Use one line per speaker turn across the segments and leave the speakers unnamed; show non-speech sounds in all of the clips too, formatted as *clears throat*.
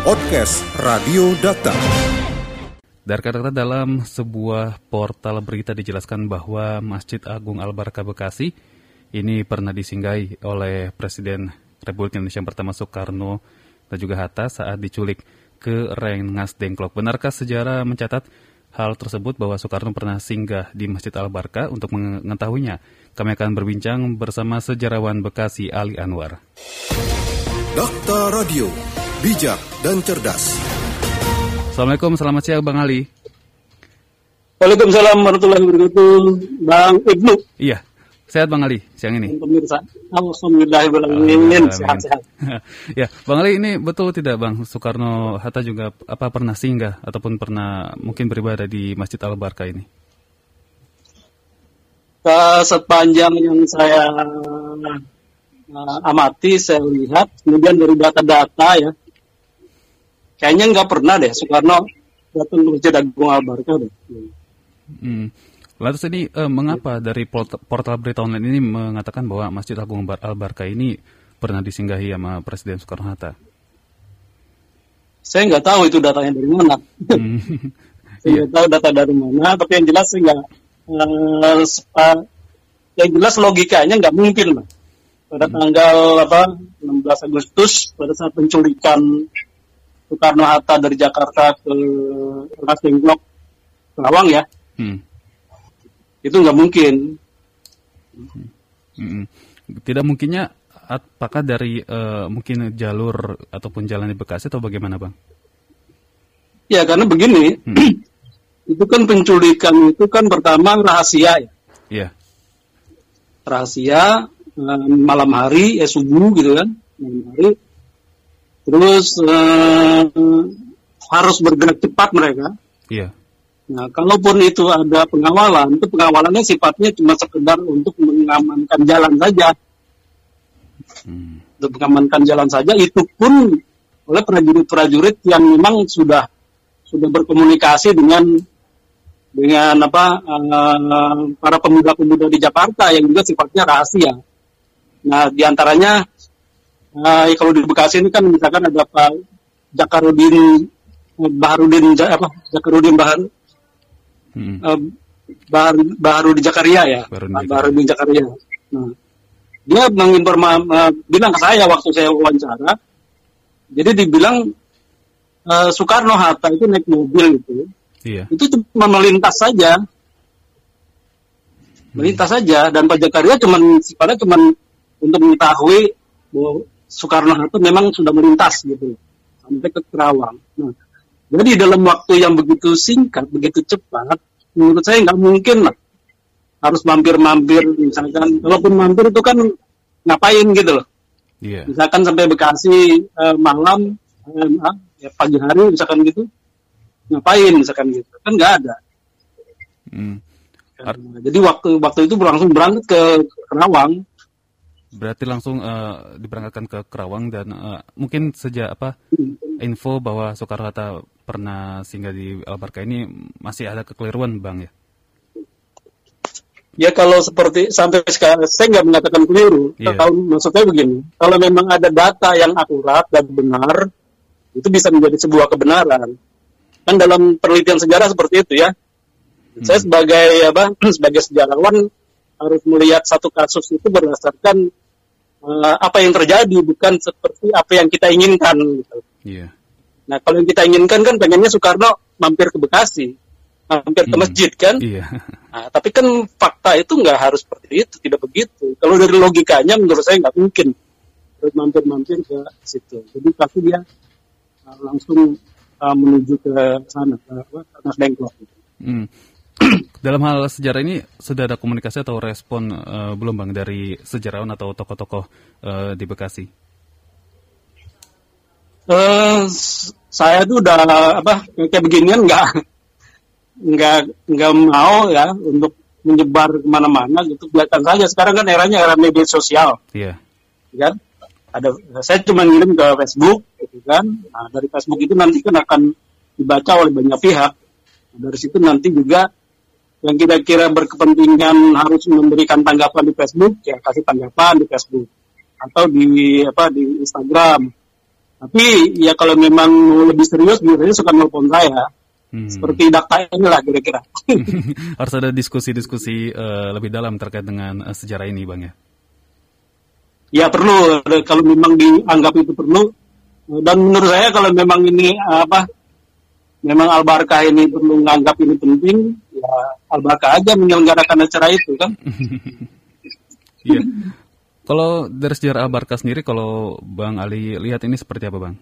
Podcast Radio Data.
Dari kata-kata dalam sebuah portal berita dijelaskan bahwa Masjid Agung Al-Barkah Bekasi ini pernah disinggahi oleh Presiden Republik Indonesia yang pertama Soekarno dan juga Hatta saat diculik ke Rengas Dengklok. Benarkah sejarah mencatat hal tersebut bahwa Soekarno pernah singgah di Masjid Al-Barkah untuk mengetahuinya? Kami akan berbincang bersama sejarawan Bekasi Ali Anwar.
Dokter Radio, bijak dan cerdas.
Assalamualaikum, selamat siang Bang Ali.
Waalaikumsalam warahmatullahi wabarakatuh, Bang Ibnu.
Iya, sehat Bang Ali siang ini.
Pemirsa, Alhamdulillahirobbilalamin, sehat-sehat. *laughs*
ya, Bang Ali ini betul tidak Bang Soekarno Hatta juga apa pernah singgah ataupun pernah mungkin beribadah di Masjid Al Barkah ini?
Uh, sepanjang yang saya uh, amati, saya lihat, kemudian dari data-data ya, kayaknya nggak pernah deh Soekarno datang ke Masjid Agung Al Barkah deh.
Hmm. Lantas ini eh, mengapa dari portal berita online ini mengatakan bahwa Masjid Agung Al Barkah ini pernah disinggahi sama Presiden Soekarno Hatta?
Saya nggak tahu itu datanya dari mana. Hmm. *laughs* saya nggak tahu data dari mana, tapi yang jelas saya nggak uh, uh, yang jelas logikanya nggak mungkin lah. Pada hmm. tanggal apa 16 Agustus pada saat penculikan Soekarno Hatta dari Jakarta ke Ras Dengklok Kerawang ya. Hmm. Itu nggak mungkin.
Hmm. Tidak mungkinnya apakah dari uh, mungkin jalur ataupun jalan di Bekasi atau bagaimana bang?
Ya karena begini, hmm. *clears throat* itu kan penculikan itu kan pertama rahasia ya.
Iya.
Rahasia uh, malam hari ya subuh gitu kan, malam hari. Terus uh, harus bergerak cepat mereka.
Iya.
Nah, kalaupun itu ada pengawalan, itu pengawalannya sifatnya cuma sekedar untuk mengamankan jalan saja. Hmm. Untuk mengamankan jalan saja, itu pun oleh prajurit-prajurit yang memang sudah sudah berkomunikasi dengan dengan apa uh, para pemuda-pemuda di Jakarta yang juga sifatnya rahasia. Nah, di antaranya uh, ya kalau di Bekasi ini kan misalkan ada Pak Jakarudin Baharudin apa Jakarudin Bahar hmm. uh, Bahar Baharu di Jakaria ya Baharu di Jakaria. Nah, dia menginforma uh, bilang ke saya waktu saya wawancara, jadi dibilang uh, Soekarno Hatta itu naik mobil itu,
iya.
itu cuma melintas saja, melintas hmm. saja dan Pak Jakaria cuma sifatnya cuma untuk mengetahui bahwa Soekarno Hatta memang sudah melintas gitu sampai ke Kerawang. Nah, jadi dalam waktu yang begitu singkat, begitu cepat, menurut saya nggak mungkin lah harus mampir-mampir misalkan. Walaupun mampir itu kan ngapain gitu loh.
Yeah.
misalkan sampai Bekasi eh, malam eh, ya pagi hari misalkan gitu ngapain misalkan gitu? Kan nggak ada. Nah, jadi waktu waktu itu berlangsung berangkat ke Kerawang
berarti langsung uh, diberangkatkan ke Kerawang dan uh, mungkin sejak apa hmm. info bahwa Soekarno Hatta pernah singgah di Albarka ini masih ada kekeliruan bang ya
Ya kalau seperti sampai sekarang saya nggak mengatakan keliru. Yeah. Kalau maksudnya begini, kalau memang ada data yang akurat dan benar, itu bisa menjadi sebuah kebenaran. Kan dalam penelitian sejarah seperti itu ya. Hmm. Saya sebagai apa *clears throat* sebagai sejarawan harus melihat satu kasus itu berdasarkan uh, apa yang terjadi bukan seperti apa yang kita inginkan. Gitu.
Yeah.
Nah kalau yang kita inginkan kan pengennya Soekarno mampir ke Bekasi hampir ke hmm. masjid kan.
Iya. *laughs*
Nah, tapi kan fakta itu nggak harus seperti itu, tidak begitu. Kalau dari logikanya menurut saya nggak mungkin mampir-mampir ke situ. Jadi pasti dia uh, langsung uh, menuju ke sana ke Mas Dengklok.
Hmm. *clears throat* Dalam hal sejarah ini sudah ada komunikasi atau respon uh, belum bang dari sejarawan atau tokoh-tokoh uh, di Bekasi?
Uh, saya tuh udah apa kayak beginian nggak nggak nggak mau ya untuk menyebar ke mana-mana gitu. Biarkan saja sekarang kan eranya era media sosial.
Iya.
Yeah. kan? Ada saya cuma ngirim ke Facebook gitu kan. Nah dari Facebook itu nanti kan akan dibaca oleh banyak pihak. Dari situ nanti juga yang kira-kira berkepentingan harus memberikan tanggapan di Facebook ya kasih tanggapan di Facebook atau di apa di Instagram Tapi ya kalau memang lebih serius biasanya suka nelpon saya. Hmm. Seperti data ini lah kira-kira. *laughs*
Harus ada diskusi-diskusi uh, lebih dalam terkait dengan uh, sejarah ini, Bang ya?
Ya perlu, kalau memang dianggap itu perlu. Dan menurut saya kalau memang ini apa, memang Albarka ini perlu menganggap ini penting, ya Albarka aja menyelenggarakan acara itu kan. *laughs*
Iya. Kalau dari sejarah Albarka sendiri, kalau Bang Ali lihat ini seperti apa, Bang?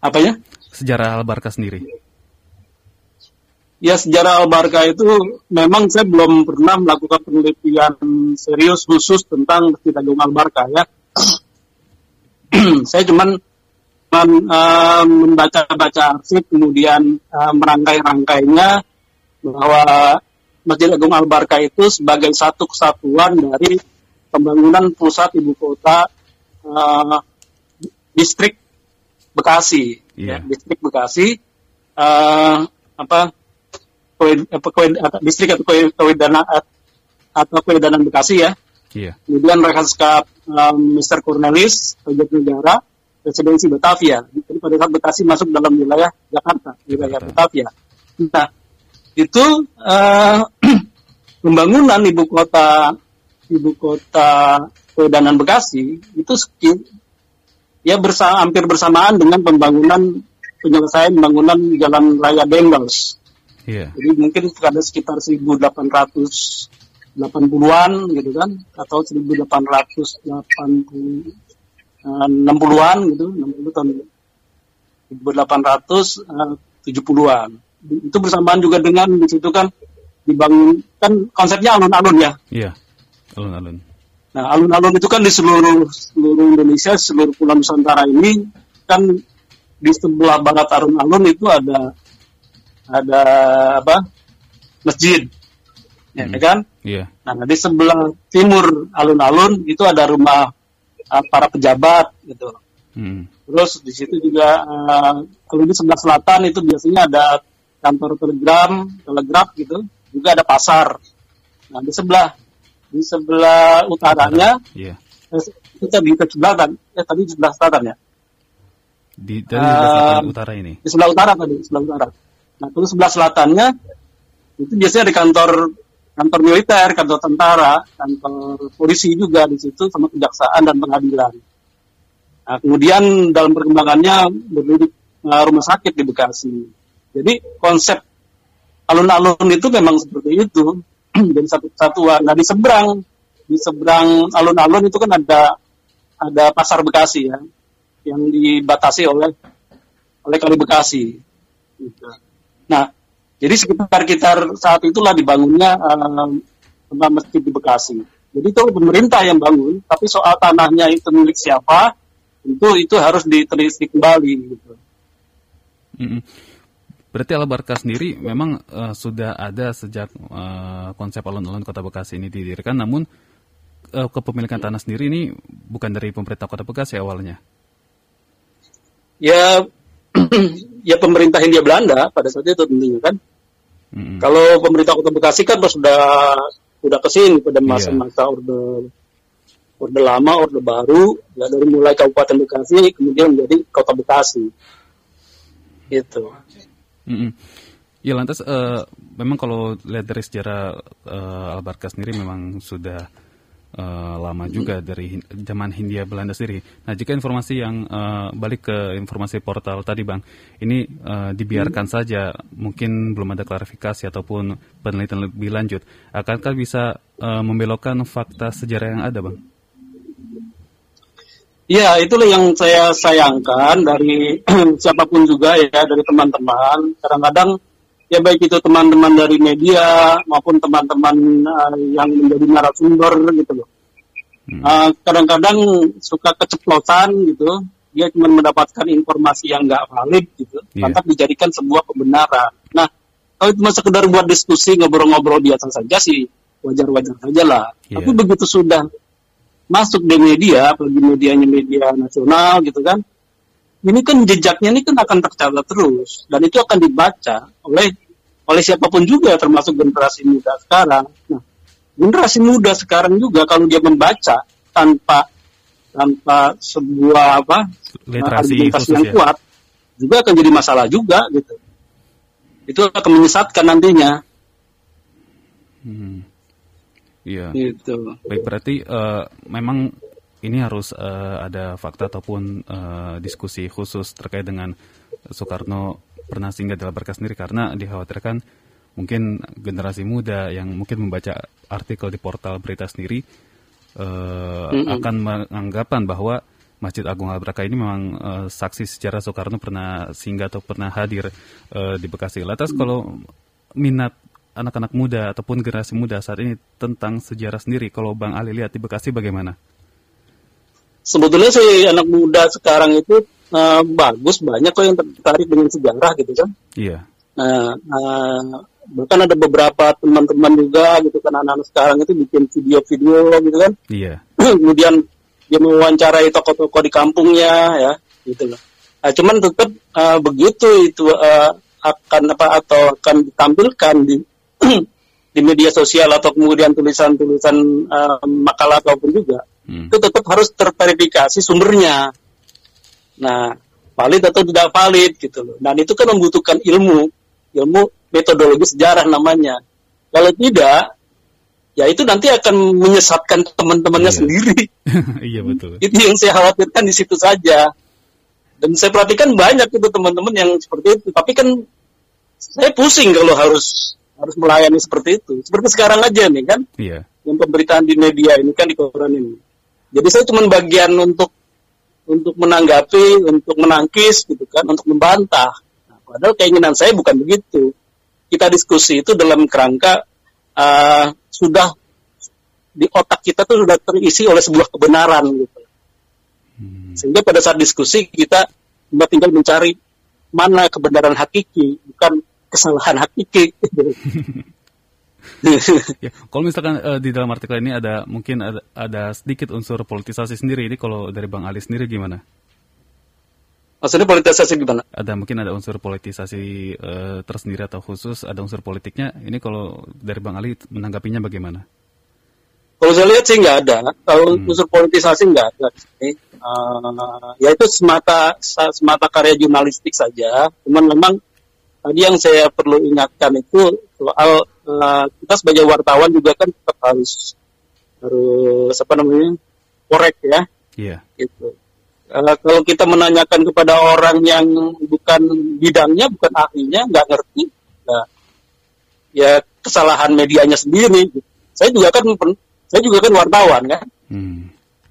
Apa ya?
Sejarah Albarka sendiri.
Ya, sejarah Albarka itu memang saya belum pernah melakukan penelitian serius khusus tentang Masjid Agung Albarka ya. *clears throat* saya cuman uh, membaca-baca arsip kemudian uh, merangkai-rangkainya bahwa Masjid Agung Albarka itu sebagai satu kesatuan dari pembangunan pusat ibu kota uh, distrik Bekasi, yeah. ya, distrik Bekasi, uh, apa, distrik atau kewedana atau kewedanan Bekasi ya. Yeah. Kemudian Rekaskap um, Mr. Cornelis, Pajak Negara, Presidensi Batavia. Jadi pada saat Bekasi masuk dalam wilayah Jakarta, wilayah Jakarta. Batavia. Nah, itu uh, *clears throat* pembangunan ibu kota ibu kota Kedanan Bekasi itu ya bersama, hampir bersamaan dengan pembangunan penyelesaian pembangunan jalan raya Dendels. Yeah. Jadi mungkin ada sekitar 1880-an gitu kan atau 1860-an gitu 60 tahun 1870-an. Itu bersamaan juga dengan di situ kan dibangun kan konsepnya alun-alun ya.
Iya. Alun-alun.
Nah, alun-alun itu kan di seluruh seluruh Indonesia, seluruh Pulau Nusantara ini kan di sebelah barat alun-alun itu ada ada apa? Masjid. Ya, hmm. kan?
Iya.
Nah, di sebelah timur alun-alun itu ada rumah uh, para pejabat gitu. Hmm. Terus di situ juga uh, kalau di sebelah selatan itu biasanya ada kantor telegram, telegraf gitu, juga ada pasar. Nah, di sebelah di sebelah utaranya
yeah.
kita di sebelah kan? Eh tadi di sebelah selatan ya?
Di dari uh, utara ini.
di sebelah utara tadi sebelah utara. Nah terus sebelah selatannya itu biasanya di kantor kantor militer kantor tentara kantor polisi juga di situ sama kejaksaan dan pengadilan. Nah kemudian dalam perkembangannya berdiri uh, rumah sakit di Bekasi jadi konsep alun-alun itu memang seperti itu *clears throat* jadi satu kesatuan. Nah di seberang di seberang alun-alun itu kan ada ada pasar Bekasi ya yang dibatasi oleh oleh kali Bekasi. Nah jadi sekitar-sekitar saat itulah dibangunnya um, masjid di Bekasi. Jadi itu pemerintah yang bangun, tapi soal tanahnya itu milik siapa, itu itu harus diteliti kembali gitu.
Mm -hmm. Berarti Albarka sendiri memang uh, sudah ada sejak uh, konsep alun-alun Kota Bekasi ini didirikan, namun uh, kepemilikan tanah sendiri ini bukan dari pemerintah Kota Bekasi awalnya.
Ya, *clears throat* ya pemerintah Hindia Belanda pada saat itu tentunya kan. Mm-hmm. Kalau pemerintah Kota Bekasi kan sudah sudah ke sini pada iya. masa-masa yeah. orde orde lama, orde baru, ya dari mulai Kabupaten Bekasi kemudian menjadi Kota Bekasi. Gitu.
Mm -hmm. Ya lantas uh, memang kalau lihat dari sejarah uh, Albarka sendiri memang sudah uh, lama juga dari zaman Hindia Belanda sendiri. Nah jika informasi yang uh, balik ke informasi portal tadi bang, ini uh, dibiarkan hmm. saja, mungkin belum ada klarifikasi ataupun penelitian lebih lanjut, akankah bisa uh, membelokkan fakta sejarah yang ada bang?
Ya, itulah yang saya sayangkan dari *clears throat* siapa pun juga ya, dari teman-teman. Kadang-kadang ya baik itu teman-teman dari media maupun teman-teman uh, yang menjadi narasumber gitu loh. Hmm. Uh, kadang-kadang suka keceplosan gitu, dia cuma mendapatkan informasi yang nggak valid gitu, yeah. tanpa dijadikan sebuah kebenaran. Nah, kalau cuma sekedar buat diskusi ngobrol-ngobrol biasa saja sih wajar-wajar saja lah. Yeah. Tapi begitu sudah masuk di media, apalagi medianya media nasional gitu kan, ini kan jejaknya ini kan akan tercatat terus dan itu akan dibaca oleh oleh siapa pun juga termasuk generasi muda sekarang. Nah, generasi muda sekarang juga kalau dia membaca tanpa tanpa sebuah apa
Literasi
argumentasi
khusus
yang
ya.
kuat juga akan jadi masalah juga gitu. Itu akan menyesatkan nantinya
Hmm. Iya.
gitu.
Baik berarti eh, memang ini harus eh, ada fakta ataupun eh, diskusi khusus terkait dengan Soekarno pernah singgah dalam berkas sendiri karena dikhawatirkan mungkin generasi muda yang mungkin membaca artikel di portal berita sendiri eh, akan menganggapan bahwa Masjid Agung Al Baraka ini memang eh, saksi sejarah Soekarno pernah singgah atau pernah hadir eh, di Bekasi. Lantas kalau minat anak-anak muda ataupun generasi muda saat ini tentang sejarah sendiri, kalau Bang Ali lihat di Bekasi bagaimana?
Sebetulnya sih anak muda sekarang itu eh, bagus banyak kok yang tertarik dengan sejarah gitu kan.
Iya.
Nah, eh, bahkan ada beberapa teman-teman juga gitu kan anak-anak sekarang itu bikin video-video gitu kan.
Iya. *clears throat*
kemudian dia mewawancarai tokoh-tokoh di kampungnya ya gitu loh. Nah, cuman tetap uh, begitu itu uh, akan apa atau akan ditampilkan di *clears throat* di media sosial atau kemudian tulisan-tulisan uh, makalah ataupun juga
Hmm.
itu tetap harus terverifikasi sumbernya. Nah, valid atau tidak valid gitu loh. Dan itu kan membutuhkan ilmu, ilmu metodologi sejarah namanya. Kalau tidak, ya itu nanti akan menyesatkan teman-temannya
Iya.
sendiri. *laughs*
iya betul.
itu yang saya khawatirkan di situ saja. Dan saya perhatikan banyak itu teman-teman yang seperti itu. Tapi kan saya pusing kalau harus harus melayani seperti itu. Seperti sekarang aja nih kan,
Iya.
yang pemberitaan di media ini kan di koran ini. Jadi saya cuma bagian untuk untuk menanggapi, untuk menangkis gitu kan, untuk membantah. Nah, padahal keinginan saya bukan begitu. Kita diskusi itu dalam kerangka uh, sudah di otak kita tuh sudah terisi oleh sebuah kebenaran gitu. Sehingga pada saat diskusi kita tinggal mencari mana kebenaran hakiki, bukan kesalahan hakiki. *laughs*
Ya, kalau misalkan eh, di dalam artikel ini ada mungkin ada, ada sedikit unsur politisasi sendiri, ini kalau dari Bang Ali sendiri gimana?
Maksudnya politisasi gimana?
Ada mungkin ada unsur politisasi eh, tersendiri atau khusus, ada unsur politiknya. Ini kalau dari Bang Ali menanggapinya bagaimana?
Kalau saya lihat sih nggak ada. Kalau unsur politisasi nggak ada. Uh, ya itu semata semata karya jurnalistik saja. Cuman memang tadi yang saya perlu ingatkan itu soal uh, kita sebagai wartawan juga kan tetap harus harus apa namanya korek ya.
Iya.
Gitu. Uh, kalau kita menanyakan kepada orang yang bukan bidangnya, bukan ahlinya, nggak ngerti, nah, ya kesalahan medianya sendiri. gitu. Saya juga kan saya juga kan wartawan kan.
Hmm.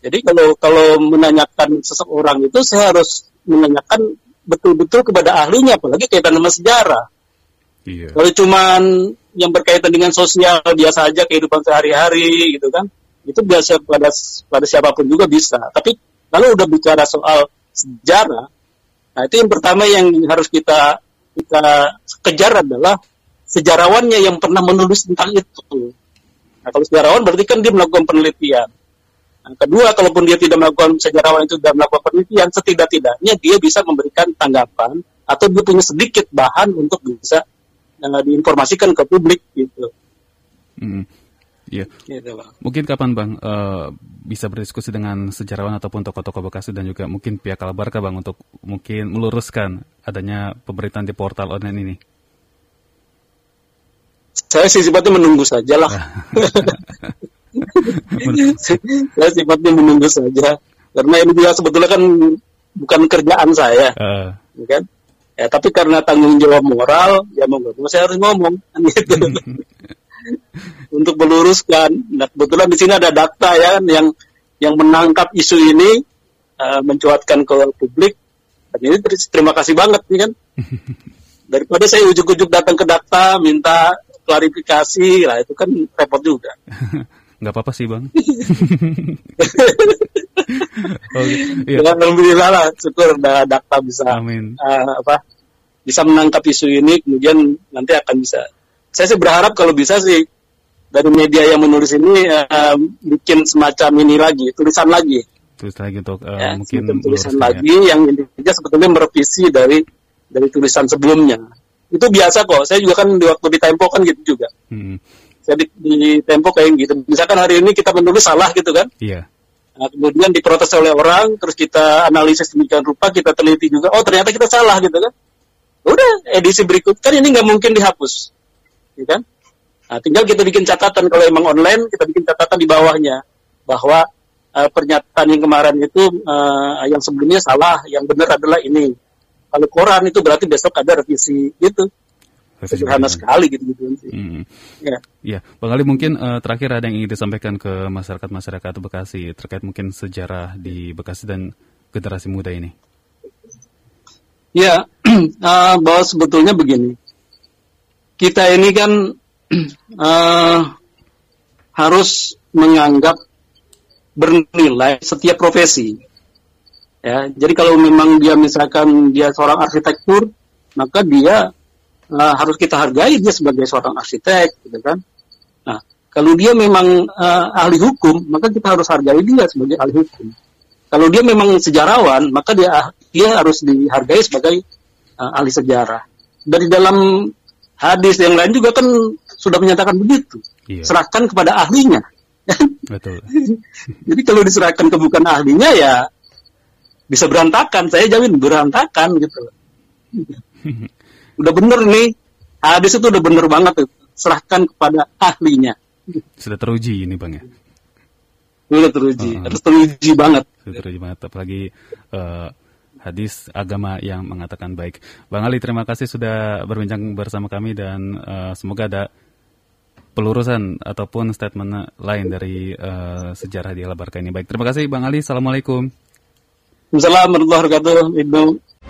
Jadi kalau kalau menanyakan seseorang itu saya harus menanyakan betul-betul kepada ahlinya, apalagi kaitan sama sejarah.
Iya.
Kalau cuman yang berkaitan dengan sosial biasa aja kehidupan sehari-hari gitu kan, itu biasa pada pada siapa pun juga bisa. Tapi kalau udah bicara soal sejarah, nah itu yang pertama yang harus kita kita kejar adalah sejarawannya yang pernah menulis tentang itu. Nah, kalau sejarawan berarti kan dia melakukan penelitian. Kedua, kalaupun dia tidak melakukan sejarawan itu tidak melakukan penelitian, setidak-tidaknya dia bisa memberikan tanggapan atau dia punya sedikit bahan untuk bisa eh, diinformasikan ke publik gitu.
Hmm. Iya.
Gitu, Bang.
Mungkin kapan Bang eh, bisa berdiskusi dengan sejarawan ataupun tokoh-tokoh Bekasi dan juga mungkin pihak Albarka Bang untuk mungkin meluruskan adanya pemberitaan di portal online ini.
Saya sih sifatnya menunggu saja lah. *laughs* saya *laughs* sifatnya menunggu saja. Karena ini juga sebetulnya kan bukan kerjaan saya, ya kan? Ya, tapi karena tanggung jawab moral, ya mau nggak mau saya harus ngomong, *laughs* gitu. *laughs* Untuk meluruskan. Nah, kebetulan di sini ada data ya kan, yang yang menangkap isu ini, eh, mencuatkan ke publik. Dan ini ter- terima kasih banget, nih kan? Daripada saya ujuk-ujuk datang ke data, minta klarifikasi, lah itu kan repot juga.
Nggak apa-apa sih Bang. *laughs* Oke, iya.
Ya, Alhamdulillah lah, syukur da- data bisa
Amin.
eh, apa bisa menangkap isu ini, kemudian nanti akan bisa. Saya sih berharap kalau bisa sih dari media yang menulis ini eh, bikin semacam ini lagi, tulisan lagi,
Terus lagi untuk eh,
ya,
mungkin
tulisan
ya.
lagi yang intinya sebetulnya merevisi dari dari tulisan sebelumnya. Itu biasa kok. Saya juga kan di waktu di Tempo kan gitu juga.
Hmm,
Saya di, di Tempo kayak gitu. Misalkan hari ini kita menulis salah gitu kan.
Iya.
Nah, kemudian diprotes oleh orang, terus kita analisis demikian rupa, kita teliti juga, oh ternyata kita salah gitu kan. Udah, edisi berikut kan ini nggak mungkin dihapus, ya kan? Nah, tinggal kita bikin catatan kalau emang online, kita bikin catatan di bawahnya bahwa uh, pernyataan yang kemarin itu uh, yang sebelumnya salah, yang benar adalah ini. Kalau koran itu berarti besok ada revisi gitu. Sederhana sekali gitu gitu. Hmm.
Ya. ya, Bang Ali mungkin uh, terakhir ada yang ingin disampaikan ke masyarakat masyarakat Bekasi terkait mungkin sejarah di Bekasi dan generasi muda ini.
Ya, uh, *clears throat* bahwa sebetulnya begini, kita ini kan uh, *clears throat* harus menganggap bernilai setiap profesi. Ya, jadi kalau memang dia misalkan dia seorang arsitektur, maka dia uh, harus kita hargai dia sebagai seorang arsitek, gitu kan. Nah, kalau dia memang uh, ahli hukum, maka kita harus hargai dia sebagai ahli hukum. Kalau dia memang sejarawan, maka dia dia harus dihargai sebagai uh, ahli sejarah. Dari dalam hadis yang lain juga kan sudah menyatakan begitu. Iya. Serahkan kepada ahlinya. Betul. *laughs* Jadi kalau diserahkan ke bukan ahlinya ya bisa berantakan. Saya jamin berantakan gitu. *laughs* udah bener nih. Hadis itu udah bener banget tuh. Serahkan kepada ahlinya.
Sudah teruji ini bang ya?
Sudah teruji. Uh, harus teruji banget.
Sudah teruji banget apalagi uh, hadis agama yang mengatakan baik. Bang Ali terima kasih sudah berbincang bersama kami dan uh, semoga ada pelurusan ataupun statement lain dari uh, sejarah di Alabarka ini. Baik terima kasih bang Ali. Assalamualaikum.
Assalamualaikum warahmatullahi wabarakatuh